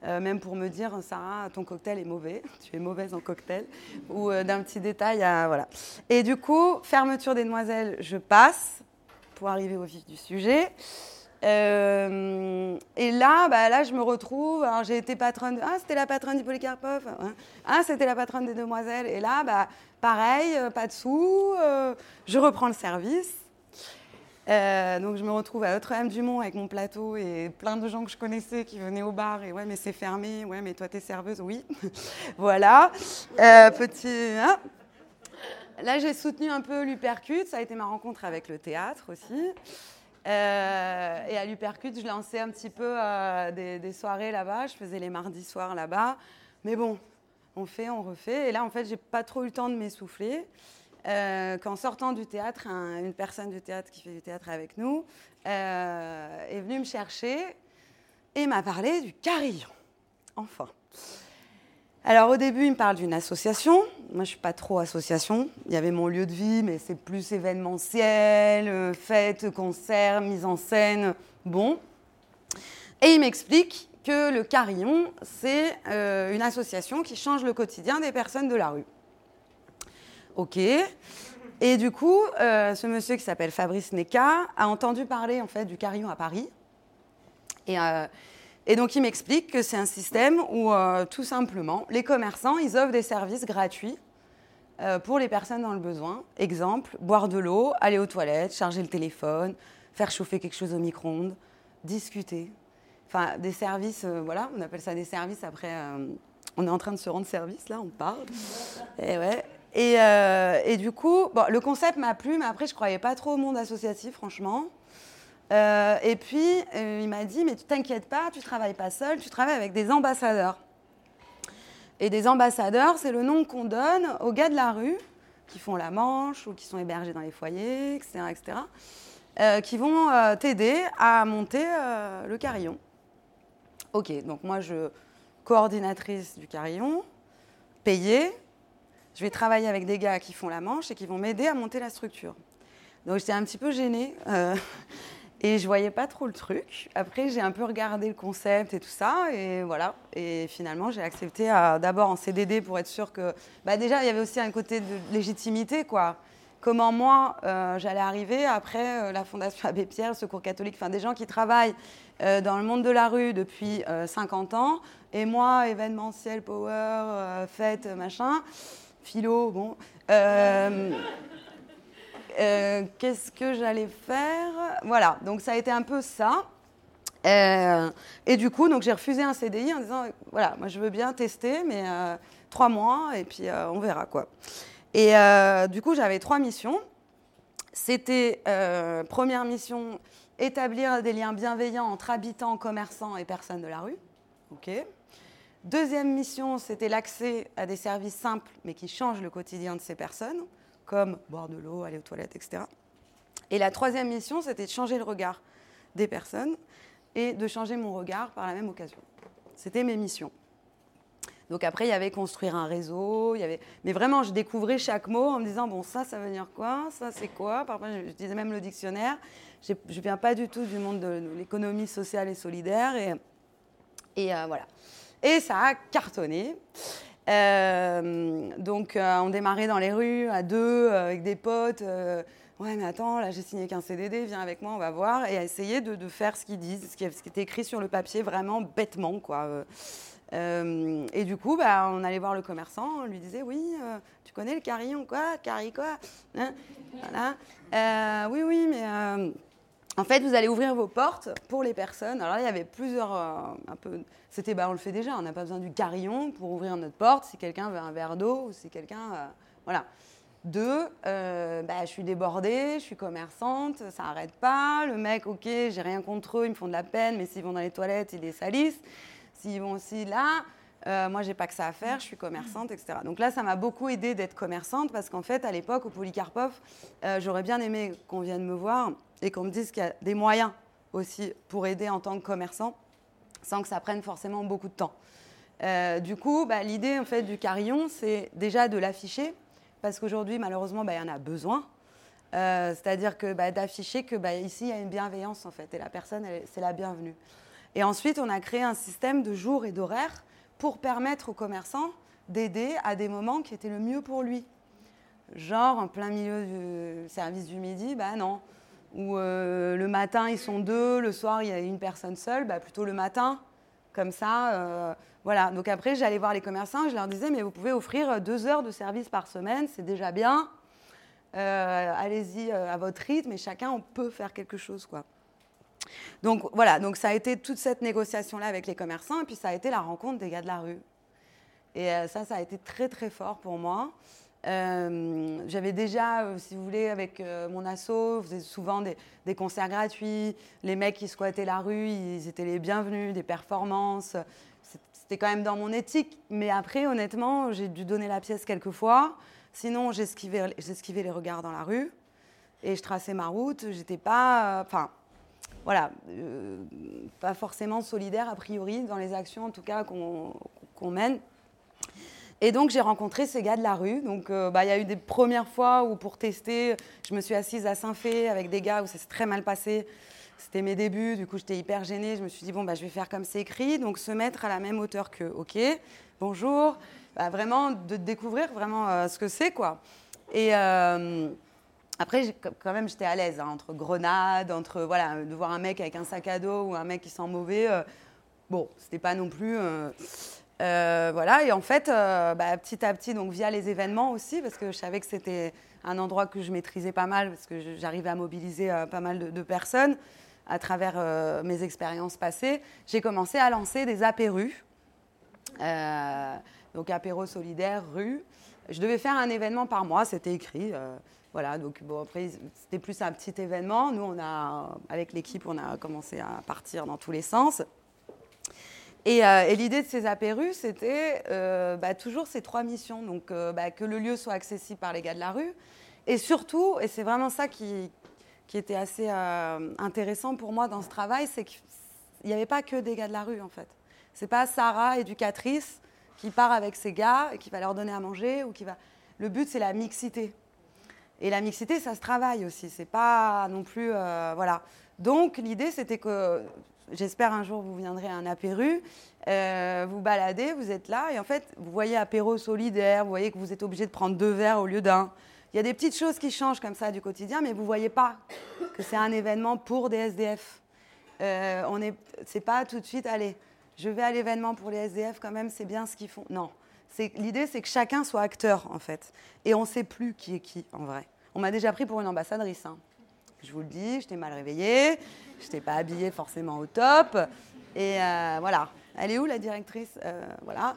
euh, même pour me dire Sarah, ton cocktail est mauvais, [laughs] tu es mauvaise en cocktail, ou euh, d'un petit détail. voilà. Et du coup, fermeture des demoiselles, je passe pour arriver au vif du sujet. et là, bah, là, je me retrouve. j'ai été patronne. De, ah, c'était la patronne du Polycarpov. Hein. Ah, c'était la patronne des demoiselles. Et là, bah, pareil, pas de sous. je reprends le service. Euh, donc je me retrouve à Notre-Dame-du-Mont avec mon plateau et plein de gens que je connaissais qui venaient au bar et ouais mais c'est fermé, ouais mais toi t'es serveuse, oui. [laughs] voilà. Euh, petit. Hein. Là j'ai soutenu un peu l'Upercute, ça a été ma rencontre avec le théâtre aussi. Euh, et à l'Upercute je lançais un petit peu des, des, soirées là-bas, je faisais les mardis soirs là-bas. Mais bon, on fait, on refait. Et là en fait j'ai pas trop eu le temps de m'essouffler. Euh, qu'en sortant du théâtre, une personne du théâtre qui fait du théâtre avec nous euh, est venue me chercher et m'a parlé du carillon. Enfin. Alors au début, il me parle d'une association. Moi, je suis pas trop association. Il y avait mon lieu de vie, mais c'est plus événementiel, euh, fête, concert, mise en scène. Bon. Et il m'explique que le carillon, c'est une association qui change le quotidien des personnes de la rue. OK. Et du coup, euh, ce monsieur qui s'appelle Fabrice Neca a entendu parler en fait du carillon à Paris. Et, euh, donc il m'explique que c'est un système où euh, tout simplement les commerçants ils offrent des services gratuits pour les personnes dans le besoin. Exemple, boire de l'eau, aller aux toilettes, charger le téléphone, faire chauffer quelque chose au micro-ondes, discuter. Enfin, des services, voilà, on appelle ça des services. Après, on est en train de se rendre service, là, on parle. Et ouais. Et, et du coup, bon, le concept m'a plu, mais après, je ne croyais pas trop au monde associatif, franchement. et puis, il m'a dit, mais tu t'inquiètes pas, tu travailles pas seul, tu travailles avec des ambassadeurs. Et des ambassadeurs, c'est le nom qu'on donne aux gars de la rue qui font la manche ou qui sont hébergés dans les foyers, etc., etc., euh, qui vont euh, t'aider à monter euh, le carillon. Ok, donc moi, je coordinatrice du carillon, payée. Je vais travailler avec des gars qui font la manche et qui vont m'aider à monter la structure. Donc j'étais un petit peu gênée. [laughs] Et je voyais pas trop le truc. Après, j'ai un peu regardé le concept et tout ça, et voilà. Et finalement, j'ai accepté d'abord en CDD pour être sûr que. Bah déjà, il y avait aussi un côté de légitimité, quoi. Comment moi, euh, j'allais arriver après euh, la Fondation Abbé Pierre, Secours catholique, enfin des gens qui travaillent euh, dans le monde de la rue depuis 50 ans, et moi, événementiel, power, fête, machin, philo, bon. Euh, qu'est-ce que j'allais faire? Voilà, donc ça a été un peu ça. Euh, et du coup, donc j'ai refusé un CDI en disant voilà, moi je veux bien tester, mais euh, trois mois et puis on verra quoi. Et du coup, j'avais trois missions. C'était première mission établir des liens bienveillants entre habitants, commerçants et personnes de la rue. Ok. Deuxième mission, c'était l'accès à des services simples mais qui changent le quotidien de ces personnes comme boire de l'eau, aller aux toilettes, etc. Et la troisième mission, c'était de changer le regard des personnes et de changer mon regard par la même occasion. C'était mes missions. Donc après, il y avait construire un réseau, mais vraiment, je découvrais chaque mot en me disant, bon, ça, ça veut dire quoi? Ça, c'est quoi? Parfois, je disais même le dictionnaire. Je ne viens pas du tout du monde de l'économie sociale et solidaire. Et, et euh, voilà. Et ça a cartonné. Euh, donc, euh, on démarrait dans les rues à deux, euh, avec des potes. ouais, mais attends, là, j'ai signé qu'un CDD, viens avec moi, on va voir. Et essayer de, faire ce qu'ils disent, ce qui, était écrit sur le papier, vraiment bêtement, quoi. et du coup, bah, on allait voir le commerçant, on lui disait Oui, tu connais le carillon, quoi Carry, quoi hein Voilà. oui, oui, mais en fait, vous allez ouvrir vos portes pour les personnes. Alors là, il y avait plusieurs. Euh, un peu, c'était, bah, on le fait déjà. On n'a pas besoin du carillon pour ouvrir notre porte. Si quelqu'un veut un verre d'eau ou si quelqu'un, euh, voilà. Deux, euh, bah, je suis débordée, je suis commerçante, ça n'arrête pas. Le mec, ok, j'ai rien contre eux, ils me font de la peine, mais s'ils vont dans les toilettes, ils les salissent. S'ils vont aussi là, moi, moi, j'ai pas que ça à faire, je suis commerçante, etc. Donc là, ça m'a beaucoup aidé d'être commerçante parce qu'en fait, à l'époque, au Polycarpov, j'aurais bien aimé qu'on vienne me voir et qu'on me dise qu'il y a des moyens aussi pour aider en tant que commerçant sans que ça prenne forcément beaucoup de temps. Euh, du coup, bah, l'idée en fait du carillon, c'est déjà de l'afficher parce qu'aujourd'hui, malheureusement, bah, il y en a besoin. Euh, c'est-à-dire que bah, d'afficher que ici il y a une bienveillance en fait et la personne c'est la bienvenue. Et ensuite, on a créé un système de jours et d'horaires pour permettre aux commerçants d'aider à des moments qui étaient le mieux pour lui. Genre en plein milieu du service du midi, bah non, où euh, le matin ils sont deux, le soir il y a une personne seule, bah, plutôt le matin, comme ça. Euh, voilà. Donc après j'allais voir les commerçants, je leur disais mais vous pouvez offrir deux heures de service par semaine, c'est déjà bien. Euh, allez-y à votre rythme et chacun on peut faire quelque chose quoi. Donc voilà, donc ça a été toute cette négociation là avec les commerçants et puis ça a été la rencontre des gars de la rue. Et ça, ça a été très très fort pour moi. Euh, j'avais déjà, euh, si vous voulez, avec euh, mon asso, faisait souvent des, concerts gratuits. Les mecs qui squattaient la rue, ils étaient les bienvenus, des performances. C'était quand même dans mon éthique. Mais après, honnêtement, j'ai dû donner la pièce quelques fois. Sinon, j'esquivais les regards dans la rue et je traçais ma route. J'étais pas. Enfin, voilà, pas forcément solidaire a priori dans les actions, en tout cas, qu'on mène. Et donc, j'ai rencontré ces gars de la rue. Donc, euh, bah, il y a eu des premières fois où, pour tester, je me suis assise à Saint-Fé avec des gars où ça s'est très mal passé. C'était mes débuts, du coup, j'étais hyper gênée. Je me suis dit, bon, bah, je vais faire comme c'est écrit. Donc, se mettre à la même hauteur qu'eux. OK, bonjour. Bah, vraiment, de découvrir vraiment euh, ce que c'est, quoi. Et. Euh, après, quand même, j'étais à l'aise hein, entre grenades, entre voilà, de voir un mec avec un sac à dos ou un mec qui sent mauvais. bon, c'était pas non plus. Voilà, et en fait, bah, petit à petit, donc via les événements aussi, parce que je savais que c'était un endroit que je maîtrisais pas mal, parce que j'arrivais à mobiliser pas mal de, de, personnes à travers mes expériences passées, j'ai commencé à lancer des apérus. donc apéro solidaire, rue. Je devais faire un événement par mois, c'était écrit. Voilà, donc bon, après, c'était plus un petit événement. Nous, on a, avec l'équipe, on a commencé à partir dans tous les sens. Et, euh, l'idée de ces apérus, c'était euh, bah, toujours ces trois missions. Donc, euh, bah, que le lieu soit accessible par les gars de la rue. Et surtout, et c'est vraiment ça qui, était assez intéressant pour moi dans ce travail, c'est qu'il n'y avait pas que des gars de la rue, en fait. C'est pas Sarah, éducatrice, qui part avec ses gars et qui va leur donner à manger. ou qui va... Le but, c'est la mixité. Et la mixité, ça se travaille aussi. C'est pas non plus. Voilà. Donc, l'idée, c'était que. J'espère un jour vous viendrez à un apéru, euh, vous baladez, vous êtes là, et en fait, vous voyez apéro solidaire, vous voyez que vous êtes obligé de prendre deux verres au lieu d'un. Il y a des petites choses qui changent comme ça du quotidien, mais vous ne voyez pas que c'est un événement pour des SDF. Euh, on est, c'est pas tout de suite, allez, je vais à l'événement pour les SDF quand même, c'est bien ce qu'ils font. Non, L'idée, c'est que chacun soit acteur, en fait. Et on ne sait plus qui est qui, en vrai. On m'a déjà pris pour une ambassadrice. Hein. Je vous le dis, je t'ai mal réveillée, je t'ai pas habillée forcément au top. Et euh, voilà. Elle est où, la directrice euh, Voilà.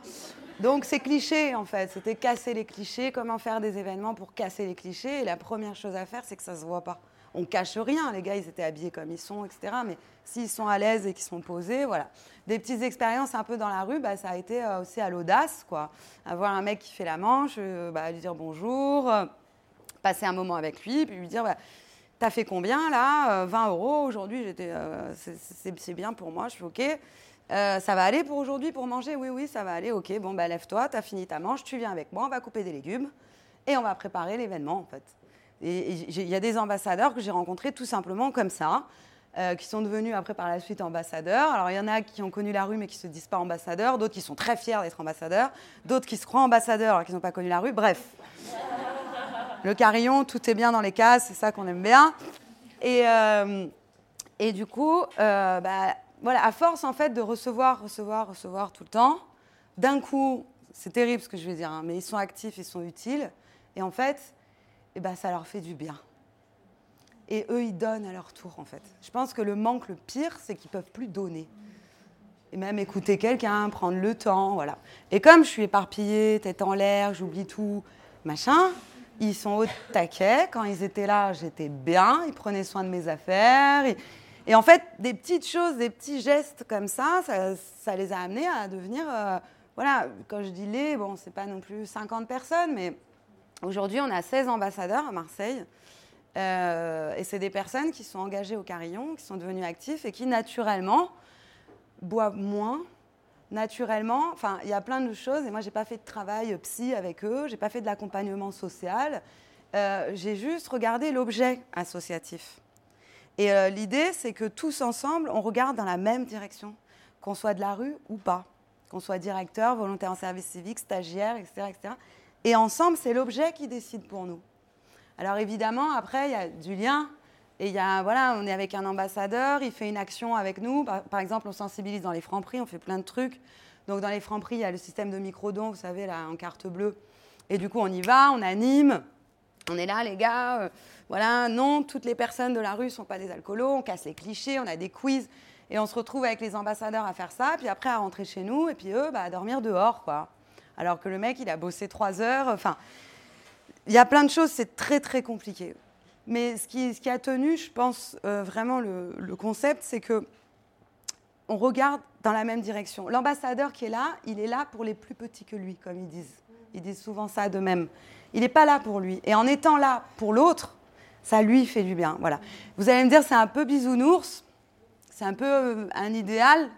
Donc, c'est cliché, en fait. C'était casser les clichés. Comment faire des événements pour casser les clichés Et la première chose à faire, c'est que ça ne se voit pas. On cache rien. Les gars, ils étaient habillés comme ils sont, etc. Mais s'ils sont à l'aise et qu'ils sont posés, voilà. Des petites expériences un peu dans la rue, bah, ça a été euh, aussi à l'audace, quoi. Avoir un mec qui fait la manche, bah, lui dire bonjour, passer un moment avec lui, puis lui dire bah, T'as fait combien là 20 euros aujourd'hui, j'étais, c'est bien pour moi, je suis OK. ça va aller pour aujourd'hui pour manger? Oui, oui, ça va aller, ok. Bon, bah, lève-toi, t'as fini ta manche, tu viens avec moi, on va couper des légumes et on va préparer l'événement en fait. Et il y a des ambassadeurs que j'ai rencontrés tout simplement comme ça. Euh, qui sont devenus après par la suite ambassadeurs. Alors il y en a qui ont connu la rue mais qui ne se disent pas ambassadeurs, d'autres qui sont très fiers d'être ambassadeurs, d'autres qui se croient ambassadeurs alors qu'ils n'ont pas connu la rue. Bref, le carillon, tout est bien dans les cases, c'est ça qu'on aime bien. Et, euh, et du coup, euh, bah, voilà, à force en fait de recevoir, recevoir, recevoir tout le temps, d'un coup, c'est terrible ce que je vais dire, hein, mais ils sont actifs, ils sont utiles, et en fait, eh ben, ça leur fait du bien et eux, ils donnent à leur tour, en fait. Je pense que le manque le pire, c'est qu'ils peuvent plus donner. Et même écouter quelqu'un, prendre le temps, voilà. Et comme je suis éparpillée, tête en l'air, j'oublie tout, machin, ils sont au taquet. Quand ils étaient là, j'étais bien, ils prenaient soin de mes affaires. Et, en fait, des petites choses, des petits gestes comme ça, ça, les a amenés à devenir... Euh, voilà, quand je dis les, bon, c'est pas non plus 50 personnes, mais aujourd'hui, on a 16 ambassadeurs à Marseille. Euh, et c'est des personnes qui sont engagées au carillon, qui sont devenues actifs et qui naturellement boivent moins. Naturellement, enfin, il y a plein de choses. Et moi, j'ai pas fait de travail psy avec eux, j'ai pas fait de l'accompagnement social. Euh, j'ai juste regardé l'objet associatif. Et euh, l'idée, c'est que tous ensemble, on regarde dans la même direction, qu'on soit de la rue ou pas, qu'on soit directeur, volontaire en service civique, stagiaire, etc., etc. Et ensemble, c'est l'objet qui décide pour nous. Alors évidemment, après, il y a du lien. Et il y a, voilà, on est avec un ambassadeur, il fait une action avec nous. Par, exemple, on sensibilise dans les francs-prix, on fait plein de trucs. Donc dans les francs-prix, il y a le système de micro-dons, vous savez, là, en carte bleue. Et du coup, on y va, on anime. On est là, les gars. Euh, voilà, non, toutes les personnes de la rue ne sont pas des alcoolos. On casse les clichés, on a des quiz. Et on se retrouve avec les ambassadeurs à faire ça, puis après à rentrer chez nous, et puis eux, bah, à dormir dehors, quoi. Alors que le mec, il a bossé trois heures. Enfin, il y a plein de choses, c'est très très compliqué. Mais ce qui, a tenu, je pense, euh, vraiment le, concept, c'est que on regarde dans la même direction. L'ambassadeur qui est là, il est là pour les plus petits que lui, comme ils disent. Ils disent souvent ça de même. Il n'est pas là pour lui. Et en étant là pour l'autre, ça lui fait du bien. Voilà. Vous allez me dire, c'est un peu bisounours, c'est un peu euh, un idéal,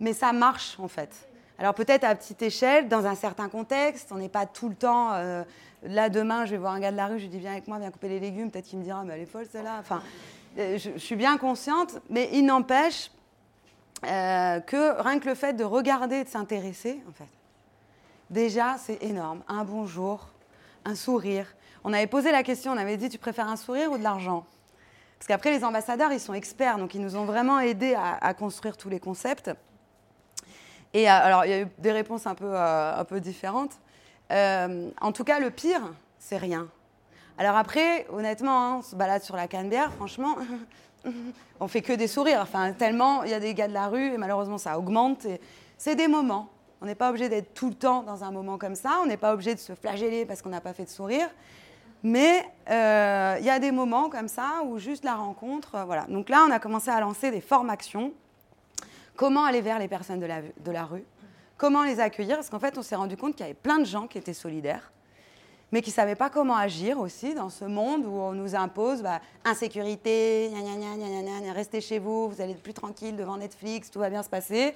mais ça marche en fait. Alors peut-être à petite échelle, dans un certain contexte, on n'est pas tout le temps. Euh, là, demain, je vais voir un gars de la rue, je lui dis viens avec moi, viens couper les légumes. Peut-être qu'il me dira mais elle est folle celle-là. Enfin, euh, je, suis bien consciente, mais il n'empêche euh, que rien que le fait de regarder, de s'intéresser, en fait, déjà c'est énorme. Un bonjour, un sourire. On avait posé la question, on avait dit tu préfères un sourire ou de l'argent? Parce qu'après les ambassadeurs, ils sont experts, donc ils nous ont vraiment aidés à construire tous les concepts. Et alors, il y a eu des réponses un peu, un peu différentes. en tout cas, le pire, c'est rien. Alors après, honnêtement, hein, on se balade sur la Canebière, franchement, [laughs] on fait que des sourires. Enfin, tellement il y a des gars de la rue et malheureusement ça augmente. C'est des moments. On n'est pas obligé d'être tout le temps dans un moment comme ça. On n'est pas obligé de se flageller parce qu'on n'a pas fait de sourire. Mais euh, il y a des moments comme ça où juste la rencontre, euh, voilà. Donc là, on a commencé à lancer des formations. Comment aller vers les personnes de la, de la rue Comment les accueillir Parce qu'en fait, on s'est rendu compte qu'il y avait plein de gens qui étaient solidaires mais qui ne savaient pas comment agir aussi dans ce monde où on nous impose bah, insécurité, restez chez vous, vous allez être plus tranquille devant Netflix, tout va bien se passer.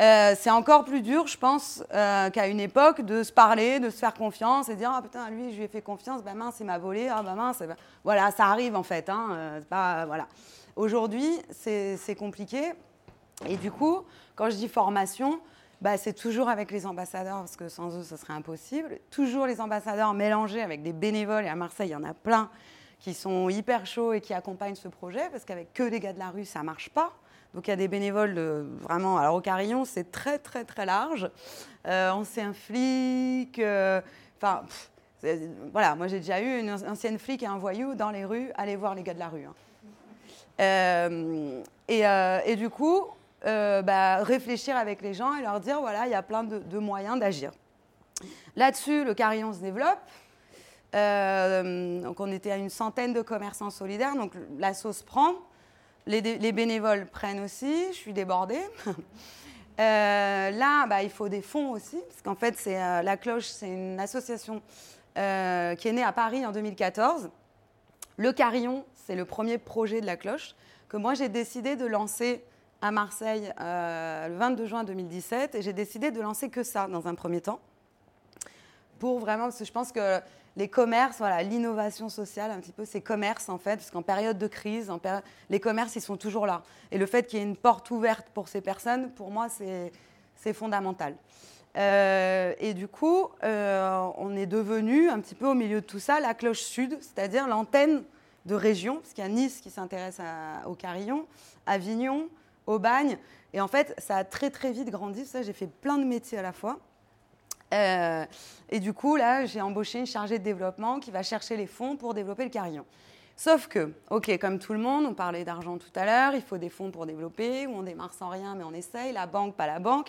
Euh, c'est encore plus dur, je pense, euh, qu'à une époque de se parler, de se faire confiance et de dire Ah putain, lui, je lui ai fait confiance, bah mince, il m'a volé, ah bah mince. Voilà, ça arrive en fait. Hein, euh, voilà. Aujourd'hui, c'est compliqué. Et du coup, quand je dis formation, bah, c'est toujours avec les ambassadeurs, parce que sans eux, ce serait impossible. Toujours les ambassadeurs mélangés avec des bénévoles, et à Marseille, il y en a plein qui sont hyper chauds et qui accompagnent ce projet, parce qu'avec que les gars de la rue, ça marche pas. Donc il y a des bénévoles de, vraiment. Alors au Carillon, c'est très très très large. Euh, ancien flic, euh, enfin voilà. Moi j'ai déjà eu une ancienne flic et un voyou dans les rues. Allez voir les gars de la rue. Hein. Euh, et, du coup, euh, bah, réfléchir avec les gens et leur dire voilà, il y a plein de, moyens d'agir. Là-dessus, le carillon se développe. Euh, donc on était à une centaine de commerçants solidaires, donc la sauce prend. Les, bénévoles prennent aussi, je suis débordée. [laughs] Euh, là, bah, il faut des fonds aussi, parce qu'en fait, La Cloche, c'est une association qui est née à Paris en 2014. Le Carillon, c'est le premier projet de La Cloche que moi j'ai décidé de lancer à Marseille euh, le 22 juin 2017 et j'ai décidé de lancer que ça dans un premier temps. Pour vraiment, parce que je pense que les commerces, voilà, l'innovation sociale, un petit peu, c'est commerce en fait, parce qu'en période de crise, les commerces, ils sont toujours là. Et le fait qu'il y ait une porte ouverte pour ces personnes, pour moi, c'est fondamental. Euh, et du coup, euh, on est devenu un petit peu au milieu de tout ça la cloche sud, c'est-à-dire l'antenne de région, parce qu'il y a Nice qui s'intéresse au Carillon, Avignon, au bagne. Et en fait, ça a très très vite grandi. Ça, j'ai fait plein de métiers à la fois. Euh, et du coup, là, j'ai embauché une chargée de développement qui va chercher les fonds pour développer le carillon. Sauf que, ok, comme tout le monde, on parlait d'argent tout à l'heure, il faut des fonds pour développer, ou on démarre sans rien, mais on essaye, la banque, pas la banque.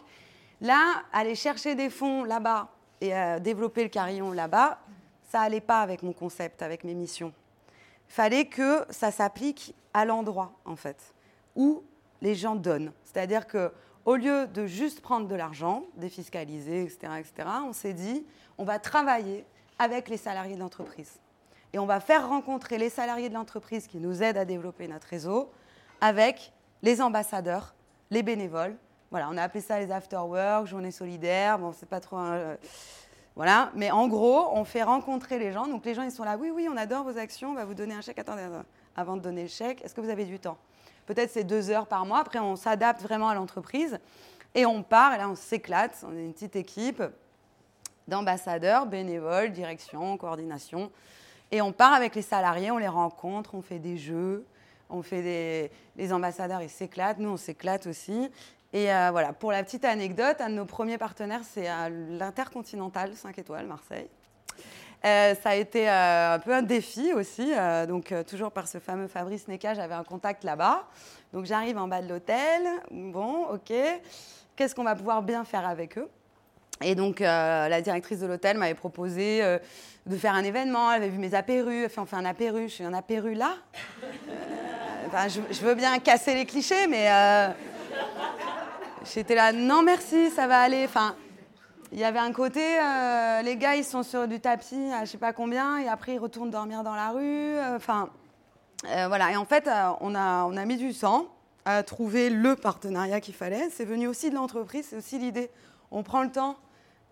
Là, aller chercher des fonds là-bas et euh, développer le carillon là-bas, ça allait pas avec mon concept, avec mes missions. Fallait que ça s'applique à l'endroit, en fait, où les gens donnent. C'est-à-dire que au lieu de juste prendre de l'argent, défiscaliser, etc., etc., on s'est dit, on va travailler avec les salariés de l'entreprise. Et on va faire rencontrer les salariés de l'entreprise qui nous aident à développer notre réseau avec les ambassadeurs, les bénévoles. Voilà, on a appelé ça les after-work, journée solidaire. Bon, c'est pas trop. voilà, mais en gros, on fait rencontrer les gens. Donc les gens, ils sont là, oui, oui, on adore vos actions, on va vous donner un chèque. Attendez, avant de donner le chèque, est-ce que vous avez du temps? Peut-être c'est deux heures par mois. Après, on s'adapte vraiment à l'entreprise et on part. Et là, on s'éclate. On est une petite équipe d'ambassadeurs, bénévoles, direction, coordination. Et on part avec les salariés, on les rencontre, on fait des jeux, on fait des... Les ambassadeurs, ils s'éclatent, nous, on s'éclate aussi. Et euh, voilà, pour la petite anecdote, un de nos premiers partenaires, c'est l'Intercontinental 5 étoiles, Marseille. Euh, ça a été euh, un peu un défi aussi. Euh, donc, toujours par ce fameux Fabrice Neca, j'avais un contact là-bas. Donc, j'arrive en bas de l'hôtel. Bon, OK. Qu'est-ce qu'on va pouvoir bien faire avec eux? Et donc, la directrice de l'hôtel m'avait proposé de faire un événement. Elle avait vu mes apérus. Elle fait On fait un apéru. Je suis un apéru là je, je, veux bien casser les clichés, mais. J'étais là, non merci, ça va aller. Enfin, il y avait un côté, euh, les gars, ils sont sur du tapis à je sais pas combien, et après ils retournent dormir dans la rue. Euh, enfin, euh, voilà. Et en fait, on, a, on a mis du sang à trouver le partenariat qu'il fallait. C'est venu aussi de l'entreprise, c'est aussi l'idée. On prend le temps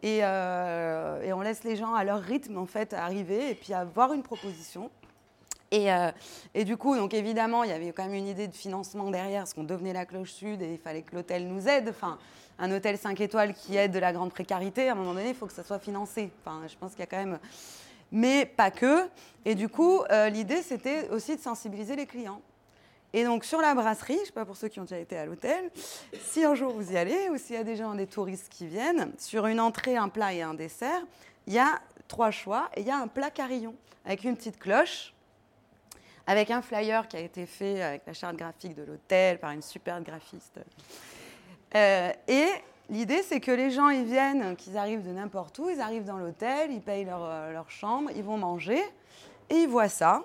et, et, on laisse les gens à leur rythme, en fait, arriver et puis avoir une proposition. Et, et, du coup, donc évidemment, il y avait quand même une idée de financement derrière, parce qu'on devenait la cloche sud et il fallait que l'hôtel nous aide. Enfin, un hôtel 5 étoiles qui aide de la grande précarité, à un moment donné, il faut que ça soit financé. Enfin, je pense qu'il y a quand même. Mais pas que. Et du coup, euh, l'idée, c'était aussi de sensibiliser les clients. Et donc sur la brasserie, je ne sais pas pour ceux qui ont déjà été à l'hôtel, si un jour vous y allez ou s'il y a des gens, des touristes qui viennent, sur une entrée, un plat et un dessert, il y a trois choix et il y a un plat carillon avec une petite cloche, avec un flyer qui a été fait avec la charte graphique de l'hôtel par une super graphiste. Euh, et l'idée, c'est que les gens, ils viennent, qu'ils arrivent de n'importe où, ils arrivent dans l'hôtel, ils payent leur, euh, chambre, ils vont manger et ils voient ça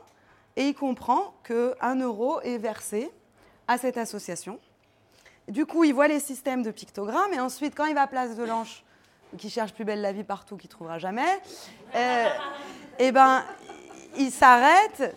et il comprend qu'un euro est versé à cette association. Du coup, il voit les systèmes de pictogrammes et ensuite, quand il va à Place de l'Anche, qui cherche plus belle la vie partout, qui trouvera jamais, euh, eh ben, il s'arrête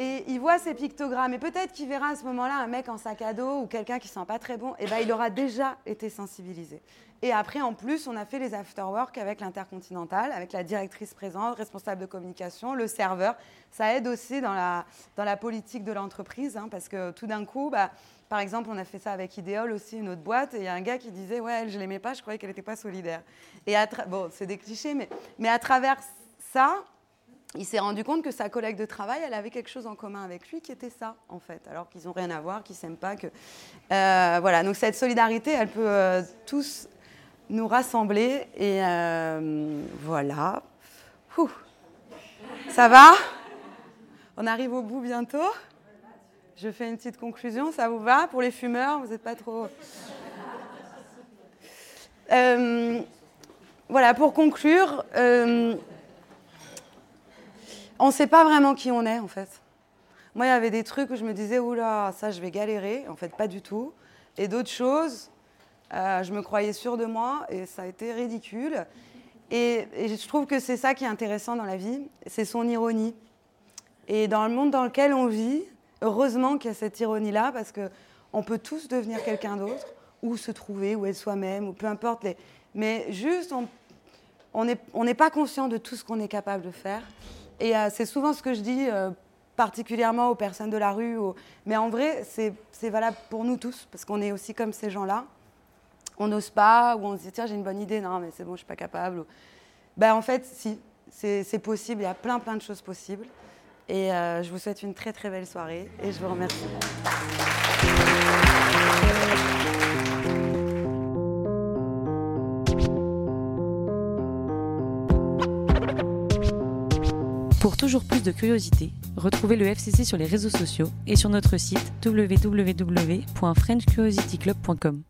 et il voit ces pictogrammes. Et peut-être qu'il verra à ce moment-là un mec en sac à dos ou quelqu'un qui sent pas très bon. Et eh ben, il aura déjà été sensibilisé. Et après, en plus, on a fait les afterwork avec l'Intercontinental, avec la directrice présente, responsable de communication, le serveur. Ça aide aussi dans la, dans la politique de l'entreprise, hein, parce que tout d'un coup, bah, par exemple, on a fait ça avec Ideol aussi, une autre boîte, et il y a un gars qui disait Ouais, elle, je l'aimais pas, je croyais qu'elle n'était pas solidaire. Et bon, c'est des clichés, mais, mais à travers ça, il s'est rendu compte que sa collègue de travail, elle avait quelque chose en commun avec lui qui était ça, en fait, alors qu'ils n'ont rien à voir, qu'ils s'aiment pas. Euh, voilà, donc cette solidarité, elle peut euh, tous nous rassembler. Et euh, voilà. Ça va? On arrive au bout bientôt? Je fais une petite conclusion, ça vous va? Pour les fumeurs, vous n'êtes pas trop... Voilà, pour conclure, on ne sait pas vraiment qui on est en fait. Moi, il y avait des trucs où je me disais, oula, ça, je vais galérer. En fait, pas du tout. Et d'autres choses, euh, je me croyais sûre de moi et ça a été ridicule. Et, je trouve que c'est ça qui est intéressant dans la vie, c'est son ironie. Et dans le monde dans lequel on vit, heureusement qu'il y a cette ironie-là, parce qu'on peut tous devenir quelqu'un d'autre, ou se trouver, ou être soi-même, ou peu importe. Les... Mais juste, on n'est on pas conscient de tout ce qu'on est capable de faire. Et euh, c'est souvent ce que je dis, euh, particulièrement aux personnes de la rue. Mais en vrai, c'est valable pour nous tous, parce qu'on est aussi comme ces gens-là on n'ose pas, ou on se dit tiens j'ai une bonne idée, non mais c'est bon, je suis pas capable. Ben, en fait, si, c'est possible, il y a plein plein de choses possibles. Et euh, je vous souhaite une très très belle soirée et je vous remercie. Pour toujours plus de curiosité, retrouvez le FCC sur les réseaux sociaux et sur notre site www.frenchcuriosityclub.com.